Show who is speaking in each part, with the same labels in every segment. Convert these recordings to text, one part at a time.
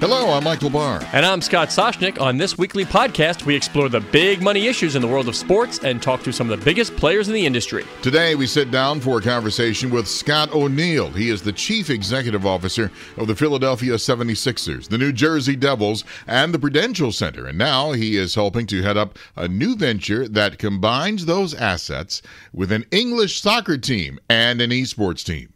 Speaker 1: Hello, I'm Michael Barr.
Speaker 2: And I'm Scott Soshnick. On this weekly podcast, we explore the big money issues in the world of sports and talk to some of the biggest players in the industry.
Speaker 1: Today, we sit down for a conversation with Scott O'Neil. He is the Chief Executive Officer of the Philadelphia 76ers, the New Jersey Devils, and the Prudential Center. And now he is helping to head up a new venture that combines those assets with an English soccer team and an esports team.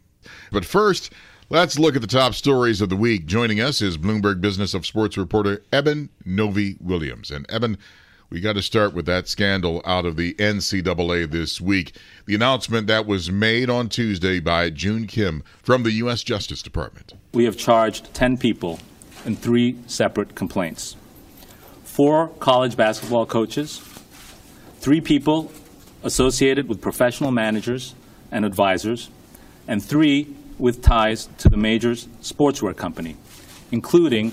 Speaker 1: But first, Let's look at the top stories of the week. Joining us is Bloomberg Business of Sports reporter Eben Novy-Williams. And Eben, we got to start with that scandal out of the NCAA this week. The announcement that was made on Tuesday by Joon Kim from the U.S. Justice Department.
Speaker 3: We have charged 10 people in three separate complaints four college basketball coaches, three people associated with professional managers and advisors, and three with ties to the major sportswear company, including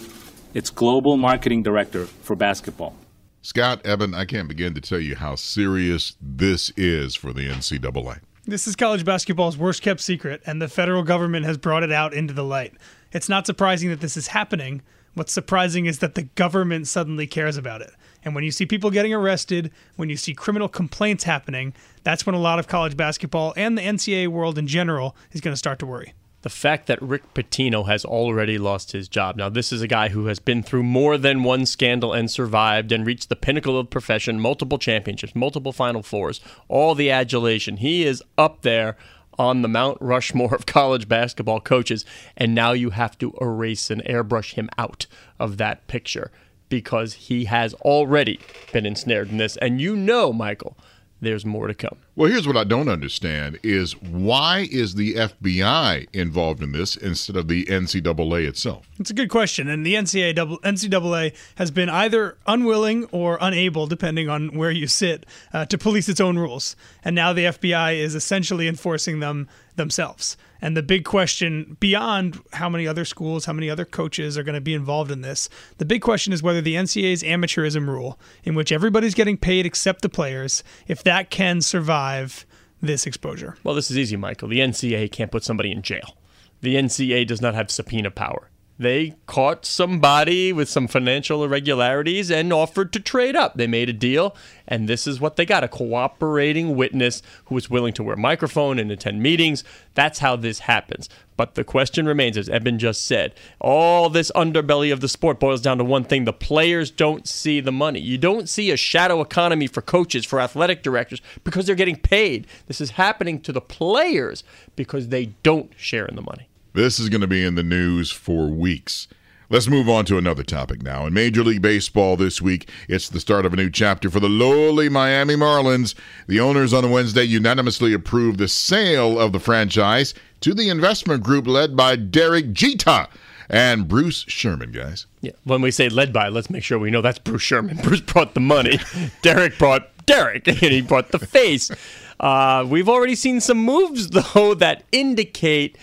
Speaker 3: its global marketing director for basketball.
Speaker 1: Scott Eben, I can't begin to tell you how serious this is for the NCAA.
Speaker 4: This is college basketball's worst kept secret, and the federal government has brought it out into the light. It's not surprising that this is happening. What's surprising is that the government suddenly cares about it. And when you see people getting arrested, when you see criminal complaints happening, that's when a lot of college basketball and the NCAA world in general is going to start to worry.
Speaker 2: The fact that Rick Pitino has already lost his job. Now, this is a guy who has been through more than one scandal and survived and reached the pinnacle of profession, multiple championships, multiple Final Fours, all the adulation. He is up there on the Mount Rushmore of college basketball coaches, and now you have to erase and airbrush him out of that picture because he has already been ensnared in this. And you know, Michael, there's more to come.
Speaker 1: Well, here's what I don't understand is why is the FBI involved in this instead of the NCAA itself?
Speaker 4: It's a good question. And the NCAA has been either unwilling or unable, depending on where you sit, uh, to police its own rules. And now the FBI is essentially enforcing them themselves. And the big question, beyond how many other schools, how many other coaches are going to be involved in this, the big question is whether the NCAA's amateurism rule, in which everybody's getting paid except the players, if that can survive this exposure.
Speaker 2: Well, this is easy, Michael. The NCAA can't put somebody in jail. The NCAA does not have subpoena power they caught somebody with some financial irregularities and offered to trade up. They made a deal, and this is what they got a cooperating witness who was willing to wear a microphone and attend meetings. That's how this happens. But the question remains, as Eben just said, all this underbelly of the sport boils down to one thing the players don't see the money. You don't see a shadow economy for coaches, for athletic directors, because they're getting paid. This is happening to the players because they don't share in the money.
Speaker 1: This is going to be in the news for weeks. Let's move on to another topic now. In Major League Baseball this week, it's the start of a new chapter for the lowly Miami Marlins. The owners on Wednesday unanimously approved the sale of the franchise to the investment group led by Derek Jeter and Bruce Sherman, guys.
Speaker 2: Yeah, when we say led by, let's make sure we know that's Bruce Sherman. Bruce brought the money. Derek brought Derek, and he brought the face. Uh, we've already seen some moves, though, that indicate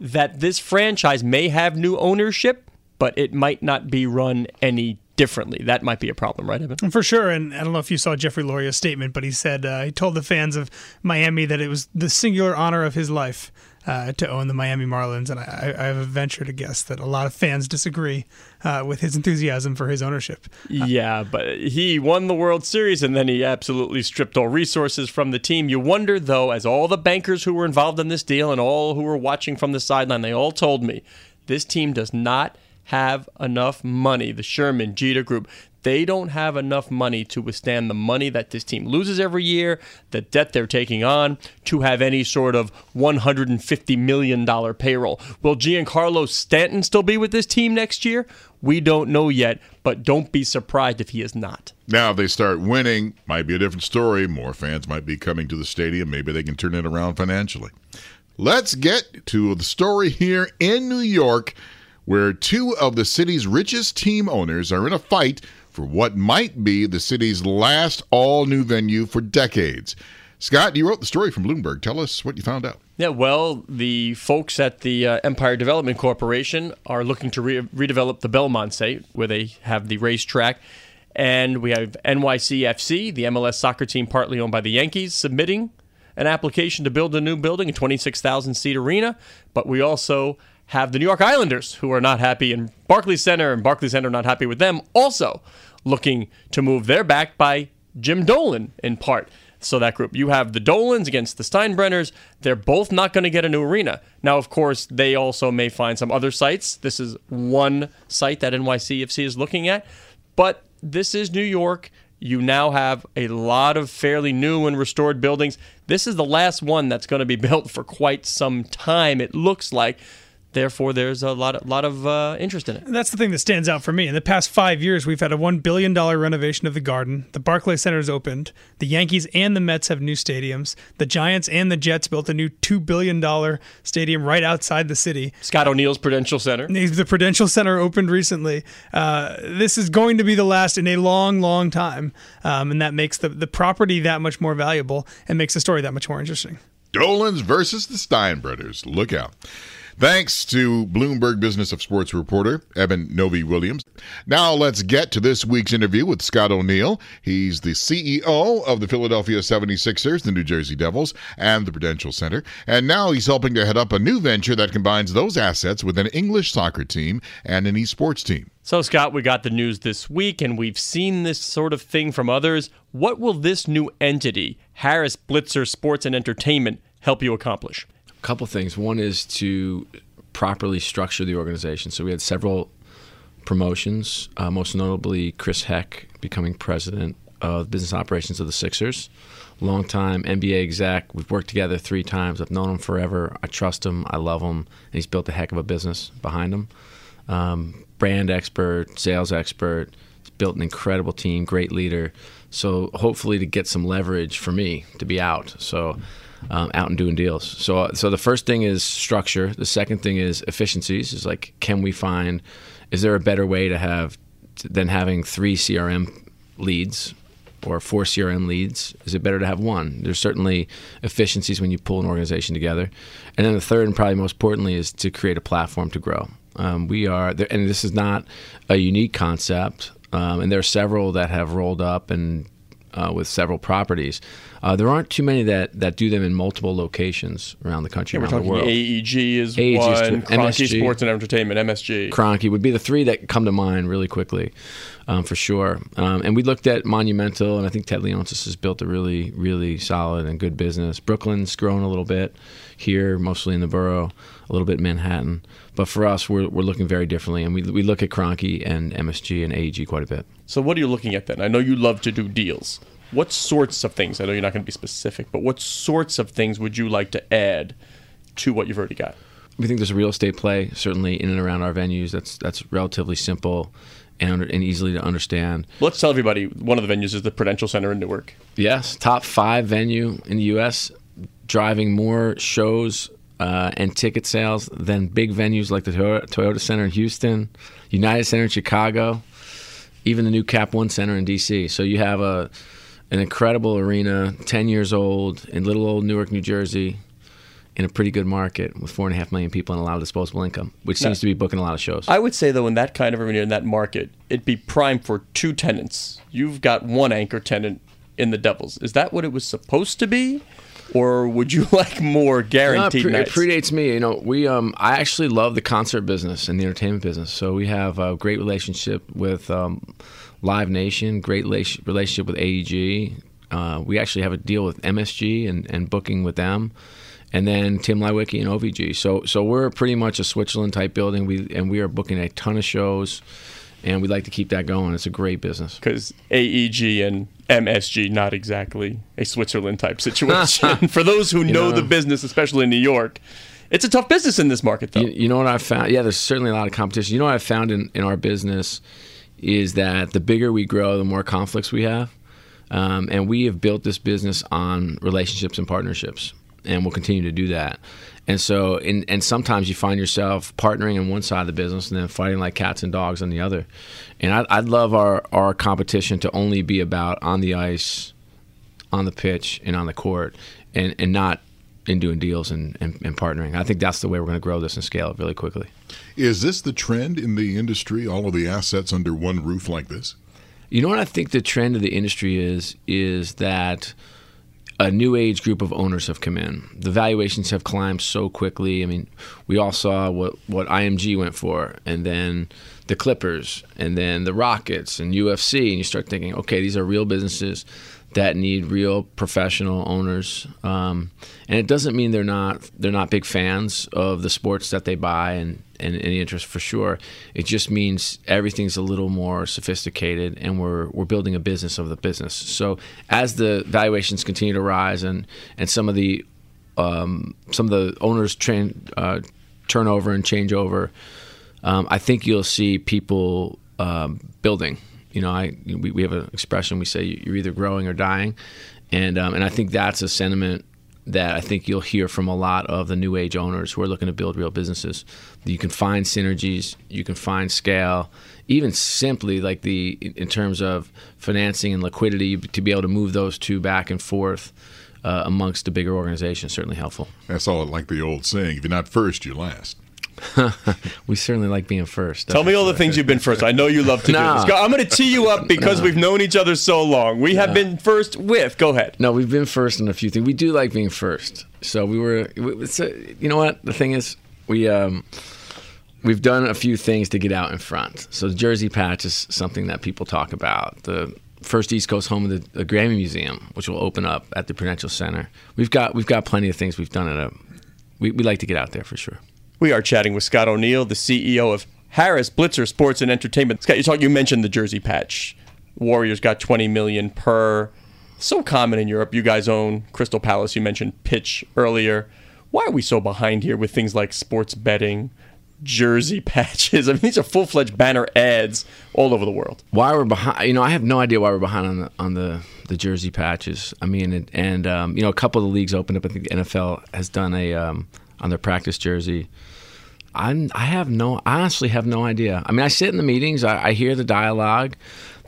Speaker 2: that this franchise may have new ownership, but it might not be run any differently. That might be a problem, right, Evan?
Speaker 4: For sure. And I don't know if you saw Jeffrey Loria's statement, but he said uh, he told the fans of Miami that it was the singular honor of his life uh, to own the Miami Marlins. And I, I have a venture to guess that a lot of fans disagree uh, with his enthusiasm for his ownership.
Speaker 2: Yeah, but he won the World Series and then he absolutely stripped all resources from the team. You wonder, though, as all the bankers who were involved in this deal and all who were watching from the sideline, they all told me this team does not have enough money. The Sherman Jeter Group, they don't have enough money to withstand the money that this team loses every year, the debt they're taking on, to have any sort of $150 million payroll. Will Giancarlo Stanton still be with this team next year? We don't know yet, but don't be surprised if he is not.
Speaker 1: Now, if they start winning, might be a different story. More fans might be coming to the stadium. Maybe they can turn it around financially. Let's get to the story here in New York where two of the city's richest team owners are in a fight for what might be the city's last all new venue for decades. Scott, you wrote the story from Bloomberg. Tell us what you found out.
Speaker 2: Yeah, well, the folks at the uh, Empire Development Corporation are looking to re- redevelop the Belmont site where they have the racetrack. And we have NYCFC, the MLS soccer team partly owned by the Yankees, submitting an application to build a new building, a 26,000 seat arena. But we also have the New York Islanders, who are not happy in Barclays Center, and Barclays Center not happy with them, also looking to move. They're backed by Jim Dolan in part. So that group, you have the Dolans against the Steinbrenners. They're both not going to get a new arena. Now, of course, they also may find some other sites. This is one site that NYCFC is looking at, but this is New York. You now have a lot of fairly new and restored buildings. This is the last one that's going to be built for quite some time, it looks like therefore there's a lot of, lot of uh, interest in it.
Speaker 4: That's the thing that stands out for me. In the past five years, we've had a $1 billion renovation of the Garden. The Barclays Center is opened. The Yankees and the Mets have new stadiums. The Giants and the Jets built a new $2 billion stadium right outside the city.
Speaker 2: Scott O'Neil's Prudential Center.
Speaker 4: The Prudential Center opened recently. Uh, this is going to be the last in a long, long time. Um, and that makes the, the property that much more valuable and makes the story that much more interesting.
Speaker 1: Dolans versus the Steinbrenners. Look out. Thanks to Bloomberg Business of Sports reporter Eben Novy-Williams. Now let's get to this week's interview with Scott O'Neil. He's the CEO of the Philadelphia 76ers, the New Jersey Devils, and the Prudential Center. And now he's helping to head up a new venture that combines those assets with an English soccer team and an esports team.
Speaker 2: So, Scott, we got the news this week, and we've seen this sort of thing from others. What will this new entity, Harris Blitzer Sports and Entertainment, help you accomplish?
Speaker 5: A couple things. One is to properly structure the organization. So we had several promotions, uh, most notably Chris Heck becoming president of business operations of the Sixers. Long time NBA exec. We've worked together three times. I've known him forever. I trust him. I love him. And he's built a heck of a business behind him. Um, brand expert, sales expert. He's built an incredible team, great leader. So hopefully to get some leverage for me to be out. So um, out and doing deals. So, so the first thing is structure. The second thing is efficiencies. Is like, can we find? Is there a better way to have than having three CRM leads or four CRM leads? Is it better to have one? There's certainly efficiencies when you pull an organization together. And then the third, and probably most importantly, is to create a platform to grow. Um, we are, and this is not a unique concept. Um, and there are several that have rolled up and uh, with several properties. Uh, there aren't too many that, that do them in multiple locations around the country.
Speaker 2: Yeah,
Speaker 5: we're
Speaker 2: talking AEG is AEG one, is Kroenke Sports and Entertainment, MSG.
Speaker 5: Kroenke would be the three that come to mind really quickly, um, for sure. Um, and we looked at Monumental, and I think Ted Leonsis has built a really, really solid and good business. Brooklyn's grown a little bit here, mostly in the borough, a little bit in Manhattan. But for us, we're, we're looking very differently, and we, we look at Kroenke and MSG and AEG quite a bit.
Speaker 2: So, what are you looking at then? I know you love to do deals. What sorts of things? I know you're not going to be specific, but what sorts of things would you like to add to what you've already got?
Speaker 5: We think there's a real estate play, certainly in and around our venues. That's that's relatively simple and, and easily to understand.
Speaker 2: Let's tell everybody one of the venues is the Prudential Center in Newark.
Speaker 5: Yes, top five venue in the U.S., driving more shows uh, and ticket sales than big venues like the Toyota Center in Houston, United Center in Chicago, even the new Cap One Center in DC. So you have a an incredible arena, 10 years old, in little old Newark, New Jersey, in a pretty good market with four and a half million people and a lot of disposable income, which seems to be booking a lot of shows.
Speaker 2: I would say though, in that kind of arena, in that market, it'd be prime for two tenants. You've got one anchor tenant in the Devils. Is that what it was supposed to be? Or would you like more guaranteed
Speaker 5: No, it, pre- it predates me. You know, we um, I actually love the concert business and the entertainment business. So we have a great relationship with um, Live Nation, great relationship with AEG. Uh, we actually have a deal with MSG and, and booking with them, and then Tim Leiweke and OVG. So so we're pretty much a Switzerland type building. We and we are booking a ton of shows, and we'd like to keep that going. It's a great business.
Speaker 2: because AEG and MSG not exactly a Switzerland type situation. For those who know
Speaker 5: know.
Speaker 2: the business, especially in New York, it's a tough business in this market, though.
Speaker 5: You, you know what I've found? Yeah, there's certainly a lot of competition. You know what I've found in, in our business is that the bigger we grow, the more conflicts we have. Um, and we have built this business on relationships and partnerships, and we'll continue to do that. And so, in, and sometimes you find yourself partnering on one side of the business and then fighting like cats and dogs on the other. And I, I'd love our, our competition to only be about on the ice, on the pitch, and on the court, and, and not in doing deals and, and, and partnering. I think that's the way we're going to grow this and scale it really quickly.
Speaker 1: Is this the trend in the industry? All of the assets under one roof like this?
Speaker 5: You know what I think the trend of the industry is is that a new age group of owners have come in. The valuations have climbed so quickly. I mean, we all saw what what IMG went for, and then the Clippers, and then the Rockets, and UFC, and you start thinking, okay, these are real businesses that need real professional owners. Um, and it doesn't mean they're not they're not big fans of the sports that they buy and, and any interest for sure. It just means everything's a little more sophisticated, and we're we're building a business of the business. So as the valuations continue to rise, and and some of the um, some of the owners train, uh, turnover and changeover, um, I think you'll see people um, building. You know, I we, we have an expression we say you're either growing or dying, and um, and I think that's a sentiment that I think you'll hear from a lot of the new age owners who are looking to build real businesses. You can find synergies, you can find scale, even simply like the in terms of financing and liquidity to be able to move those two back and forth uh, amongst a bigger organization. Certainly helpful.
Speaker 1: That's all like the old saying: if you're not first, you're last.
Speaker 5: We certainly like being first.
Speaker 2: Tell me all the things you've been first. I know you love to
Speaker 5: Nah.
Speaker 2: do this. I'm going to tee you up because we've known each other so long. We have been first with. Go ahead.
Speaker 5: No, we've been first in a few things. We do like being first. So we were. It's a, you know what? The thing is, we um, we've done a few things to get out in front. So the Jersey Patch is something that people talk about. The first East Coast home of the, the Grammy Museum, which will open up at the Prudential Center. We've got we've got plenty of things we've done at a. We, we like to get out there for sure.
Speaker 2: We are chatting with Scott O'Neil, the CEO of Harris Blitzer Sports and Entertainment. Scott, you talk, you mentioned the Jersey Patch. Warriors got 20 million per. So common in Europe. You guys own Crystal Palace. You mentioned pitch earlier. Why are we so behind here with things like sports betting, jersey patches? I mean, these are full-fledged banner ads all over the world.
Speaker 5: why we're behind you know i have no idea why we're behind on the on the the jersey patches i mean and, and um, you know a couple of the leagues opened up i think the nfl has done a um, on their practice jersey I'm, I have no, I honestly have no idea. I mean, I sit in the meetings, I, I hear the dialogue.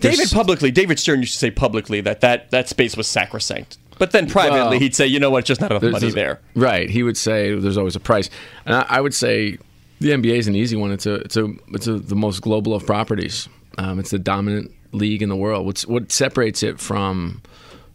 Speaker 5: There's-
Speaker 2: David publicly, David Stern used to say publicly that that, that space was sacrosanct. But then privately,
Speaker 5: Well,
Speaker 2: he'd say, you know what, it's just not enough money there.
Speaker 5: Right. He would say there's always a price, and I, I would say the NBA is an easy one. It's a it's a it's a, the most global of properties. Um, it's the dominant league in the world. What's what separates it from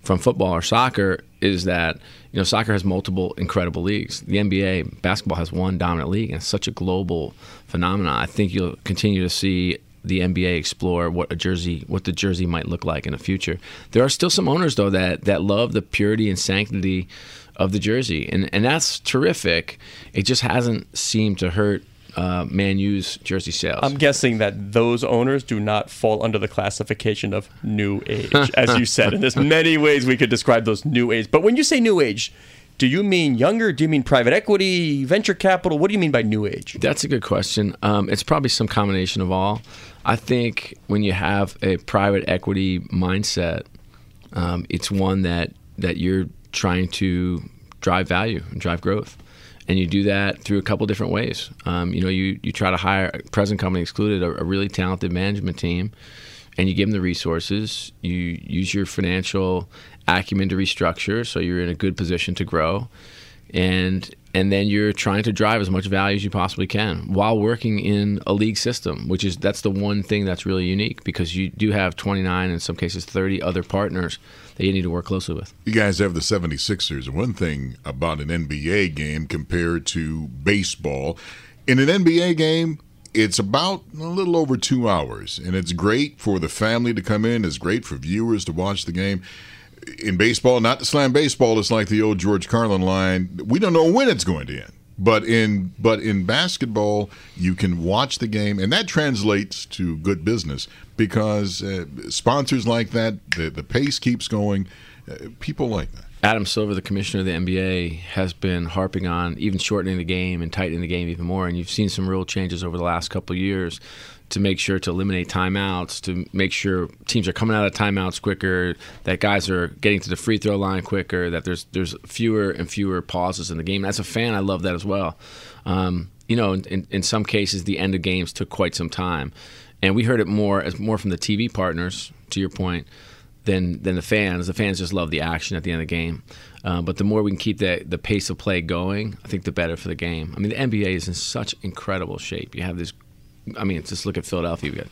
Speaker 5: from football or soccer is that you know soccer has multiple incredible leagues. The NBA basketball has one dominant league, and it's such a global phenomenon. I think you'll continue to see the NBA explore what a jersey, what the jersey might look like in the future. There are still some owners though that that love the purity and sanctity of the jersey, and and that's terrific. It just hasn't seemed to hurt uh, Man U's jersey sales.
Speaker 2: I'm guessing that those owners do not fall under the classification of new age, as you said. And there's many ways we could describe those new age. But when you say new age, do you mean younger? Do you mean private equity, venture capital? What do you mean by new age?
Speaker 5: That's a good question. Um, it's probably some combination of all. I think when you have a private equity mindset, um, it's one that that you're trying to drive value and drive growth, and you do that through a couple different ways. Um, you know, you you try to hire present company excluded a, a really talented management team, and you give them the resources. You use your financial acumen to restructure, so you're in a good position to grow, and and then you're trying to drive as much value as you possibly can while working in a league system, which is that's the one thing that's really unique because you do have 29 in some cases 30 other partners that you need to work closely with.
Speaker 1: You guys have the 76ers. One thing about an NBA game compared to baseball, in an NBA game, it's about a little over two hours, and it's great for the family to come in. It's great for viewers to watch the game in baseball, not to slam baseball, it's like the old George Carlin line. We don't know when it's going to end. But in but in basketball, you can watch the game, and that translates to good business because uh, sponsors like that. The, the pace keeps going. Uh, people like that.
Speaker 5: Adam Silver, the commissioner of the NBA, has been harping on even shortening the game and tightening the game even more. And you've seen some real changes over the last couple of years to make sure to eliminate timeouts, to make sure teams are coming out of timeouts quicker, that guys are getting to the free throw line quicker, that there's there's fewer and fewer pauses in the game. As a fan, I love that as well. Um, you know, in, in some cases, the end of games took quite some time, and we heard it more as more from the TV partners. To your point, than than the fans. The fans just love the action at the end of the game. Uh, but the more we can keep the the pace of play going, I think the better for the game. I mean, the NBA is in such incredible shape. You have this I mean, just look at Philadelphia. We got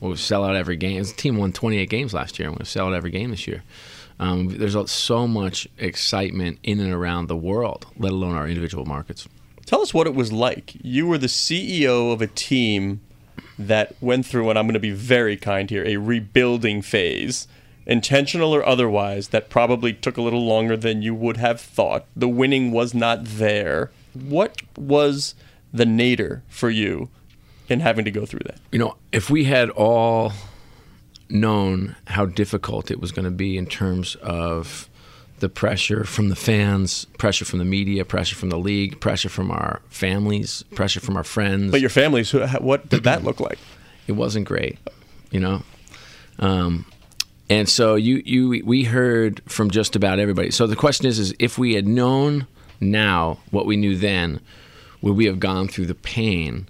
Speaker 5: we'll sell out every game. The team won 28 games last year, and we'll sell out every game this year. Um, there's so much excitement in and around the world, let alone our individual markets.
Speaker 2: Tell us what it was like. You were the CEO of a team that went through, and I'm going to be very kind here, a rebuilding phase, intentional or otherwise, that probably took a little longer than you would have thought. The winning was not there. What was the nadir for you in having to go through that?
Speaker 5: You know, if we had all known how difficult it was going to be in terms of the pressure from the fans, pressure from the media, pressure from the league, pressure from our families, pressure from our friends.
Speaker 2: But your families, what did that look like?
Speaker 5: It wasn't great, you know. Um, and so you, you, we heard from just about everybody. So the question is, is if we had known now what we knew then, would we have gone through the pain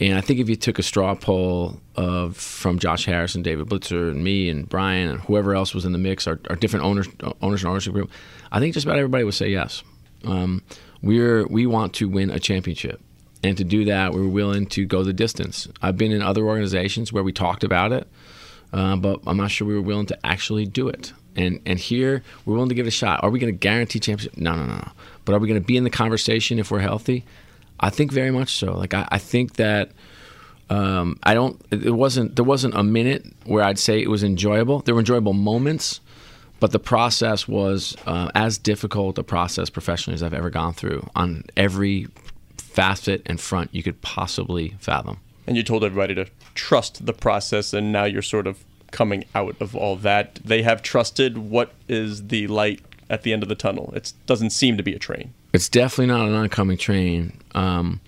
Speaker 5: and I think if you took a straw poll of from Josh Harris and David Blitzer and me and Brian and whoever else was in the mix, our, our different owners, owners and ownership group, I think just about everybody would say yes. Um, we're we want to win a championship, and to do that, we're willing to go the distance. I've been in other organizations where we talked about it, uh, but I'm not sure we were willing to actually do it. And and here we're willing to give it a shot. Are we going to guarantee championship? No, no, no, no. But are we going to be in the conversation if we're healthy? I think very much so. Like I, I think that um, I don't. It wasn't. There wasn't a minute where I'd say it was enjoyable. There were enjoyable moments, but the process was uh, as difficult a process professionally as I've ever gone through on every facet and front you could possibly fathom.
Speaker 2: And you told everybody to trust the process, and now you're sort of coming out of all that. They have trusted. What is the light at the end of the tunnel? It doesn't seem to be a train.
Speaker 5: It's definitely not an oncoming train. Um,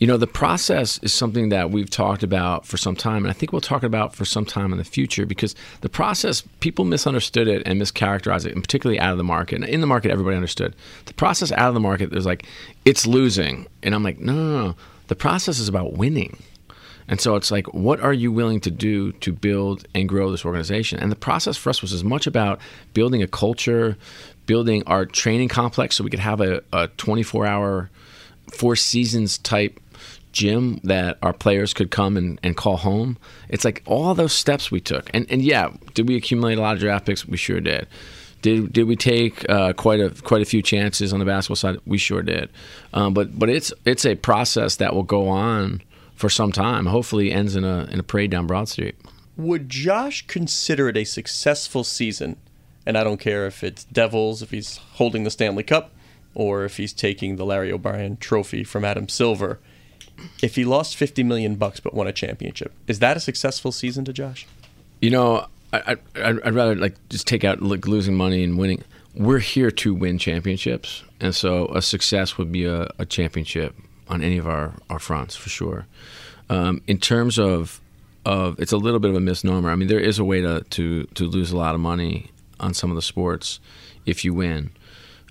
Speaker 5: you know, the process is something that we've talked about for some time, and I think we'll talk about for some time in the future because the process, people misunderstood it and mischaracterized it, and particularly out of the market. And in the market, everybody understood. The process out of the market, there's like, it's losing. And I'm like, no, no, no. The process is about winning. And so it's like, what are you willing to do to build and grow this organization? And the process for us was as much about building a culture, building our training complex so we could have a, a 24 hour, four seasons type gym that our players could come and, and call home. It's like all those steps we took. And, and yeah, did we accumulate a lot of draft picks? We sure did. Did, did we take uh, quite a quite a few chances on the basketball side? We sure did. Um, but but it's it's a process that will go on for some time. Hopefully, ends in a in a parade down Broad Street.
Speaker 2: Would Josh consider it a successful season and I don't care if it's Devils, if he's holding the Stanley Cup, or if he's taking the Larry O'Brien trophy from Adam Silver. If he lost 50 million bucks but won a championship, is that a successful season to Josh?
Speaker 5: You know, I, I, would rather like just take out like losing money and winning. We're here to win championships, and so a success would be a, a championship on any of our, our fronts for sure. Um, in terms of of it's a little bit of a misnomer. I mean, there is a way to to to lose a lot of money on some of the sports if you win.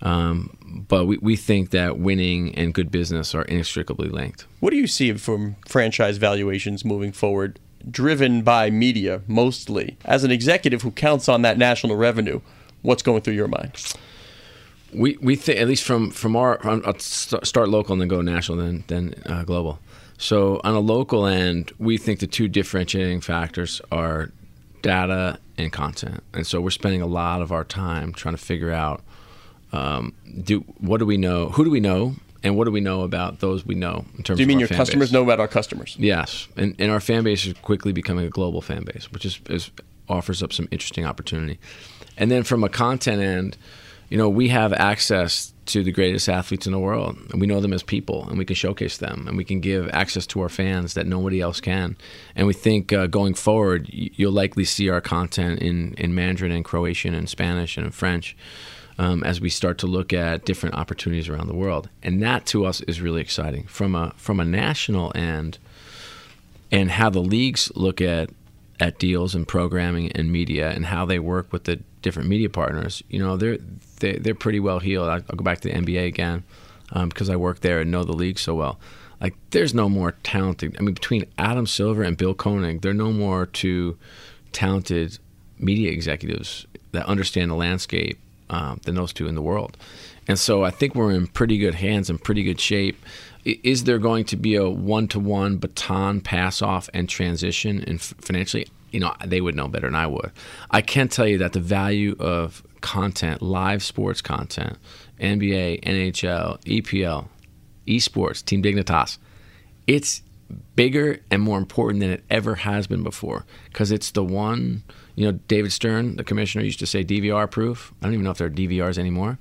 Speaker 5: Um, but we, we think that winning and good business are inextricably linked.
Speaker 2: What do you see from franchise valuations moving forward? driven by media mostly. As an executive who counts on that national revenue, what's going through your mind?
Speaker 5: We we think at least from from our I'll start local and then go national then then uh, global. So on a local end, we think the two differentiating factors are data and content, and so we're spending a lot of our time trying to figure out um, do what do we know, who do we know, and what do we know about those we know in terms.
Speaker 2: Do you mean your customers
Speaker 5: base?
Speaker 2: know about our customers?
Speaker 5: Yes, and, and our fan base is quickly becoming a global fan base, which is, is offers up some interesting opportunity. And then from a content end, you know, we have access to the greatest athletes in the world, and we know them as people, and we can showcase them, and we can give access to our fans that nobody else can. And we think uh, going forward, you'll likely see our content in in Mandarin and Croatian and Spanish and French. Um, as we start to look at different opportunities around the world, and that to us is really exciting from a from a national end and how the leagues look at at deals and programming and media and how they work with the different media partners. You know, they're they, they're pretty well heeled. I'll go back to the NBA again um, because I work there and know the league so well. Like, there's no more talented. I mean, between Adam Silver and Bill Koenig, there are no more two talented media executives that understand the landscape um, than those two in the world. And so I think we're in pretty good hands and pretty good shape. Is there going to be a one-to-one baton pass off and transition f- financially? You know, they would know better than I would. I can tell you that the value of content, live sports content, NBA, NHL, EPL, esports, Team Dignitas, it's bigger and more important than it ever has been before because it's the one you know david stern the commissioner used to say dvr proof. I don't even know if there are dvrs anymore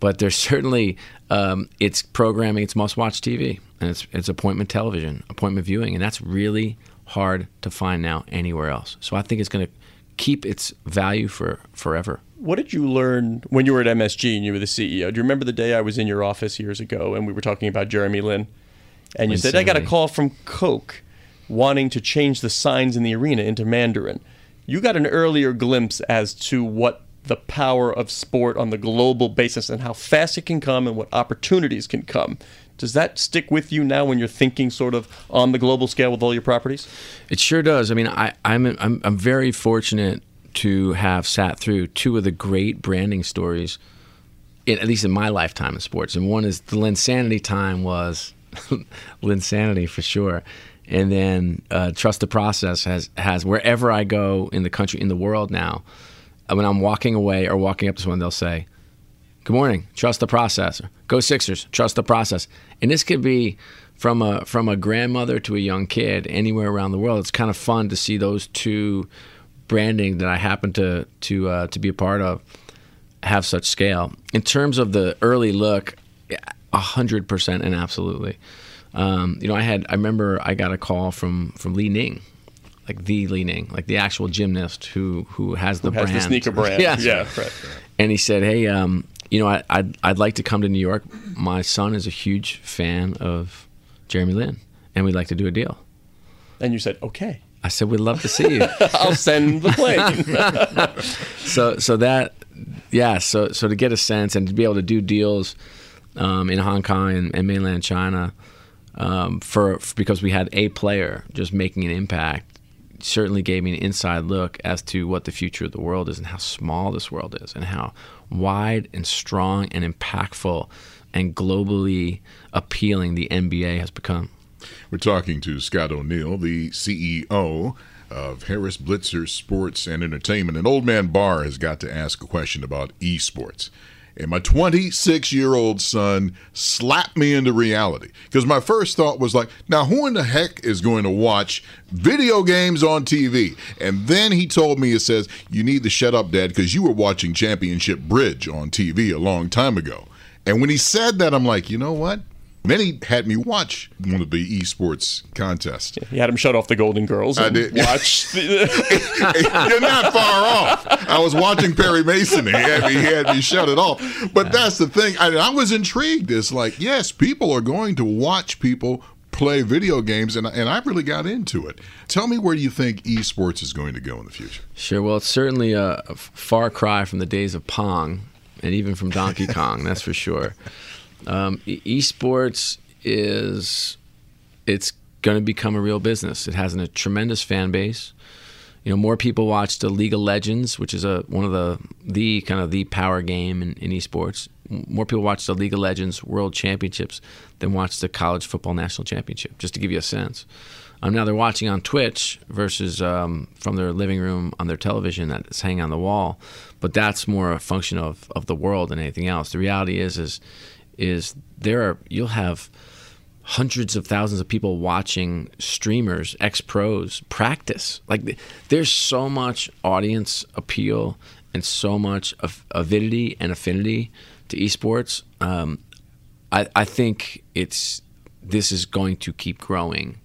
Speaker 5: but there's certainly um, it's programming it's must watch tv and it's, it's appointment television appointment viewing and that's really hard to find now anywhere else. So i think it's going to keep its value for forever
Speaker 2: What did you learn when you were at MSG and you were the CEO? Do you remember the day I was in your office years ago and we were talking about Jeremy Lin? And you said, I got a call from Coke wanting to change the signs in the arena into Mandarin. You got an earlier glimpse as to what the power of sport on the global basis and how fast it can come and what opportunities can come. Does that stick with you now when you're thinking sort of on the global scale with all your properties?
Speaker 5: It sure does. I mean, I, I'm, I'm I'm very fortunate to have sat through two of the great branding stories, in, at least in my lifetime in sports. And one is the Linsanity time was Linsanity for sure, and then uh, Trust the Process has has wherever I go in the country in the world now, uh, when I'm walking away or walking up to someone, they'll say, Good morning. Trust the process. Go Sixers. Trust the process. And this could be from a from a grandmother to a young kid anywhere around the world. It's kind of fun to see those two branding that I happen to to uh, to be a part of have such scale. In terms of the early look, a hundred percent and absolutely. Um, you know, I had I remember I got a call from from Li Ning, like the Li Ning, like the actual gymnast who who has the
Speaker 2: Has
Speaker 5: brand,
Speaker 2: the sneaker brand.
Speaker 5: Yes.
Speaker 2: Yeah, right.
Speaker 5: And he said, "Hey, um, you know, I, I'd I'd like to come to New York. My son is a huge fan of Jeremy Lin, and we'd like to do a deal."
Speaker 2: And you said, okay,
Speaker 5: I said, "We'd love to see you."
Speaker 2: I'll send the plane.
Speaker 5: so so that yeah so so to get a sense and to be able to do deals um, in Hong Kong and, and mainland China um, for, for because we had a player just making an impact certainly gave me an inside look as to what the future of the world is and how small this world is and how wide and strong and impactful and globally appealing the NBA has become.
Speaker 1: We're talking to Scott O'Neil, the CEO of Harris Blitzer Sports and Entertainment. And Old Man Barr has got to ask a question about esports. And my 26 year old son slapped me into reality. Because my first thought was like, now who in the heck is going to watch video games on TV? And then he told me, it says, you need to shut up, Dad, because you were watching Championship Bridge on TV a long time ago. And when he said that, I'm like, you know what? Then he had me watch one of the esports contests.
Speaker 2: He had him shut off the Golden Girls
Speaker 1: I did.
Speaker 2: watch. The,
Speaker 1: You're not far off. I was watching Perry Mason. He had me, he had me shut it off. But that's the thing. I, I was intrigued. It's like, yes, people are going to watch people play video games, and, and I really got into it. Tell me where you think esports is going to go in the future.
Speaker 5: Sure. Well, it's certainly a, a far cry from the days of Pong and even from Donkey Kong. That's for sure. Um, esports is it's going to become a real business. It has a tremendous fan base. You know, more people watch the League of Legends, which is a one of the the kind of the power game in, in esports. More people watch the League of Legends World Championships than watch the College Football National Championship. Just to give you a sense. Um, now they're watching on Twitch versus um, from their living room on their television that's hanging on the wall, but that's more a function of, of the world than anything else. The reality is is is there are you'll have hundreds of thousands of people watching streamers, ex pros practice. Like there's so much audience appeal and so much avidity and affinity to esports. Um, I, I think it's this is going to keep growing.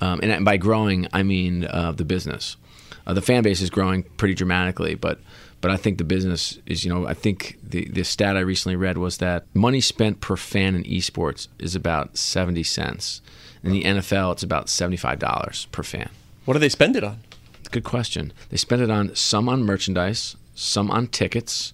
Speaker 5: Um, and by growing, I mean uh, the business. Uh, the fan base is growing pretty dramatically, but but I think the business is, you know, I think the, the stat I recently read was that money spent per fan in esports is about 70 cents. In the NFL, it's about $75 per fan.
Speaker 2: What do they spend it on?
Speaker 5: Good question. They spend it on some on merchandise, some on tickets,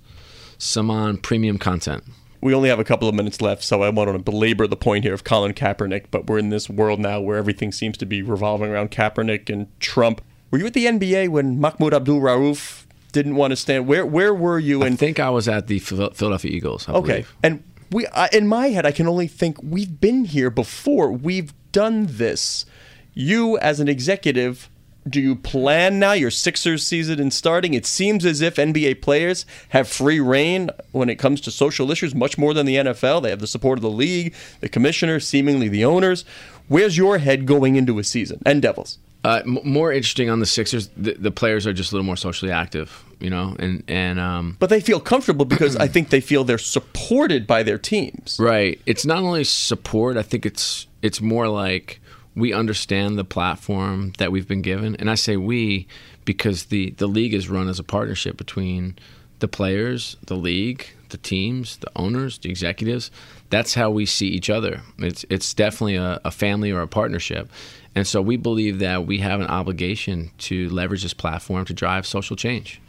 Speaker 5: some on premium content
Speaker 2: we only have a couple of minutes left, so I want to belabor the point here of Colin Kaepernick. But we're in this world now where everything seems to be revolving around Kaepernick and Trump. Were you at the NBA when Mahmoud Abdul Rauf didn't want to stand? Where where were you?
Speaker 5: I think I was at the Philadelphia Eagles. I
Speaker 2: okay,
Speaker 5: believe.
Speaker 2: and we I, in my head I can only think we've been here before. We've done this. You as an executive do you plan now your Sixers season and starting? It seems as if NBA players have free rein when it comes to social issues, much more than the NFL. They have the support of the league, the commissioner, seemingly the owners. Where's your head going into a season? And Devils.
Speaker 5: Uh, m- more interesting on the Sixers, the, the, players are just a little more socially active, you know, and and um,
Speaker 2: but they feel comfortable because I think they feel they're supported by their teams.
Speaker 5: Right. It's not only support. I think it's it's more like we understand the platform that we've been given, and I say we because the the league is run as a partnership between the players, the league, the teams, the owners, the executives. That's how we see each other. It's it's definitely a, a family or a partnership, and so we believe that we have an obligation to leverage this platform to drive social change,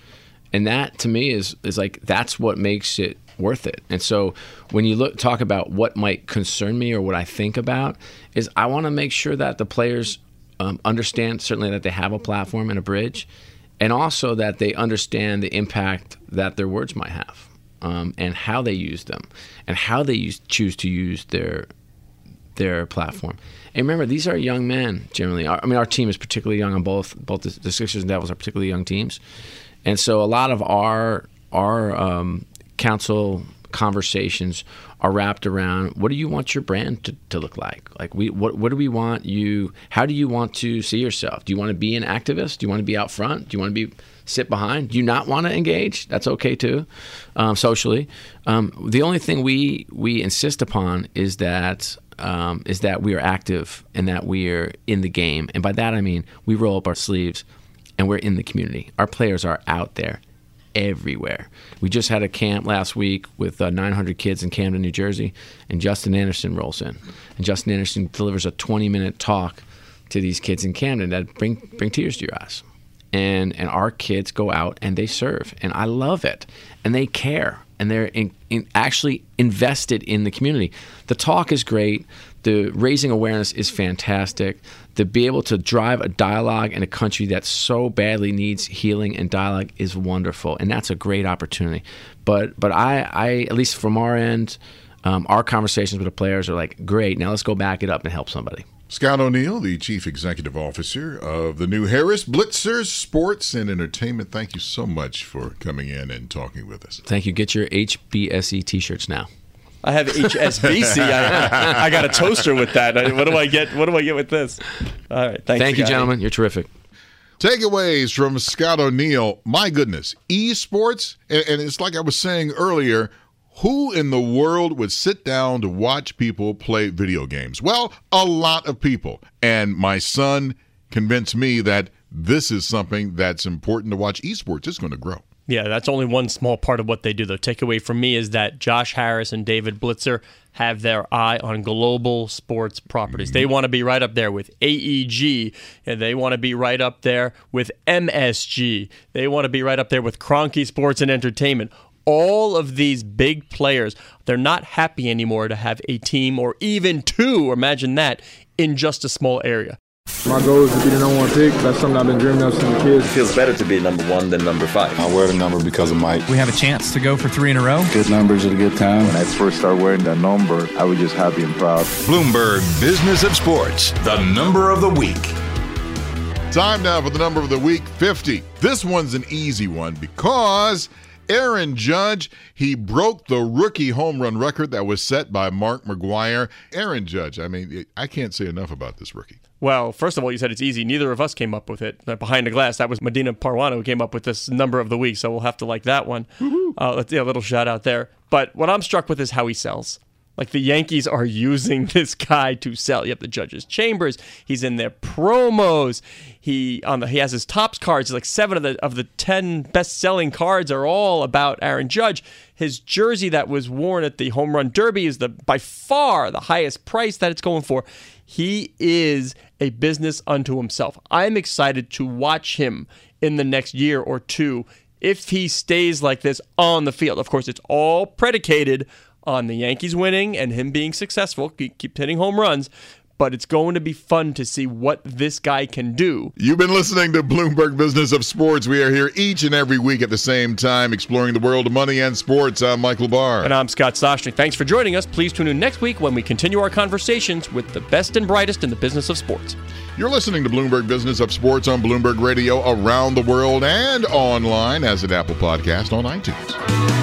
Speaker 5: and that to me is is like that's what makes it worth it. And so when you look talk about what might concern me or what I think about is I want to make sure that the players um, understand certainly that they have a platform and a bridge, and also that they understand the impact that their words might have, um, and how they use them, and how they use, choose to use their their platform. And remember, these are young men generally. I mean, our team is particularly young on both both the, the Sixers and Devils are particularly young teams, and so a lot of our our um, council conversations are wrapped around what do you want your brand to, to look like? Like we what, what do we want you how do you want to see yourself? Do you want to be an activist? Do you want to be out front? Do you want to be sit behind? Do you not want to engage? That's okay too um, socially. Um, the only thing we we insist upon is that um, is that we are active and that we are in the game. And by that i mean we roll up our sleeves and we're in the community our players are out there everywhere. We just had a camp last week with uh, 900 kids in Camden, New Jersey, and Justin Anderson rolls in. And Justin Anderson delivers a 20 minute talk to these kids in Camden that bring bring tears to your eyes. And and our kids go out and they serve, and I love it, and they care, and they're in, in actually invested in the community. The talk is great. The raising awareness is fantastic to be able to drive a dialogue in a country that so badly needs healing and dialogue is wonderful, and that's a great opportunity. But but I, I at least from our end, um, our conversations with the players are like, great. Now let's go back it up and help somebody.
Speaker 1: Scott O'Neil, the Chief Executive Officer of the new Harris Blitzers Sports and Entertainment. Thank you so much for coming in and talking with us.
Speaker 5: Thank you. Get your HBSE t-shirts now.
Speaker 2: I have HSBC. I, I, got a toaster with that. What do I get? What do I get with this? All right. Thanks,
Speaker 5: Thank you, gentlemen. You're terrific.
Speaker 1: Takeaways from Scott O'Neil. My goodness, esports, and, and it's like I was saying earlier. Who in the world would sit down to watch people play video games? Well, a lot of people. And my son convinced me that this is something that's important to watch. Esports is going to grow.
Speaker 2: Yeah, that's only one small part of what they do. though. takeaway from me is that Josh Harris and David Blitzer have their eye on global sports properties. They mm-hmm. want to be right up there with AEG, and they want to be right up there with MSG. They want to be right up there with Kroenke Sports and Entertainment. All of these big players, they're not happy anymore to have a team or even two, imagine that, in just a small area.
Speaker 6: My goal is to be the number one pick. That's something I've been dreaming of since a kid.
Speaker 7: It feels better to be number one than number five.
Speaker 8: I wear the number because of Mike.
Speaker 9: We have a chance to go for three in a row.
Speaker 10: Good numbers at a good time. When I first started wearing that number, I was just happy and proud.
Speaker 11: Bloomberg Business of Sports, the number of the week.
Speaker 1: Time now for the number of the week 50. This one's an easy one because Aaron Judge, he broke the rookie home run record that was set by Mark McGwire. Aaron Judge, I mean, I can't say enough about this rookie.
Speaker 2: Well, first of all, you said it's easy. Neither of us came up with it. Uh, behind the glass, that was Medina Parwana who came up with this number of the week, so we'll have to like that one. Uh, let's yeah, a little shout out there. But what I'm struck with is how he sells. Like the Yankees are using this guy to sell. You have the judges' chambers. He's in their promos. He on the he has his Topps cards. Like seven of the of the ten best selling cards are all about Aaron Judge. His jersey that was worn at the home run derby is the by far the highest price that it's going for. He is a business unto himself. I'm excited to watch him in the next year or two if he stays like this on the field. Of course, it's all predicated on the Yankees winning and him being successful, keep, hitting home runs. But it's going to be fun to see what this guy can do.
Speaker 1: You've been listening to Bloomberg Business of Sports. We are here each and every week at the same time, exploring the world of money and sports. I'm Michael Barr.
Speaker 2: And I'm Scott Soshnick. Thanks for joining us. Please tune in next week when we continue our conversations with the best and brightest in the business of sports.
Speaker 1: You're listening to Bloomberg Business of Sports on Bloomberg Radio around the world and online as an Apple Podcast on iTunes.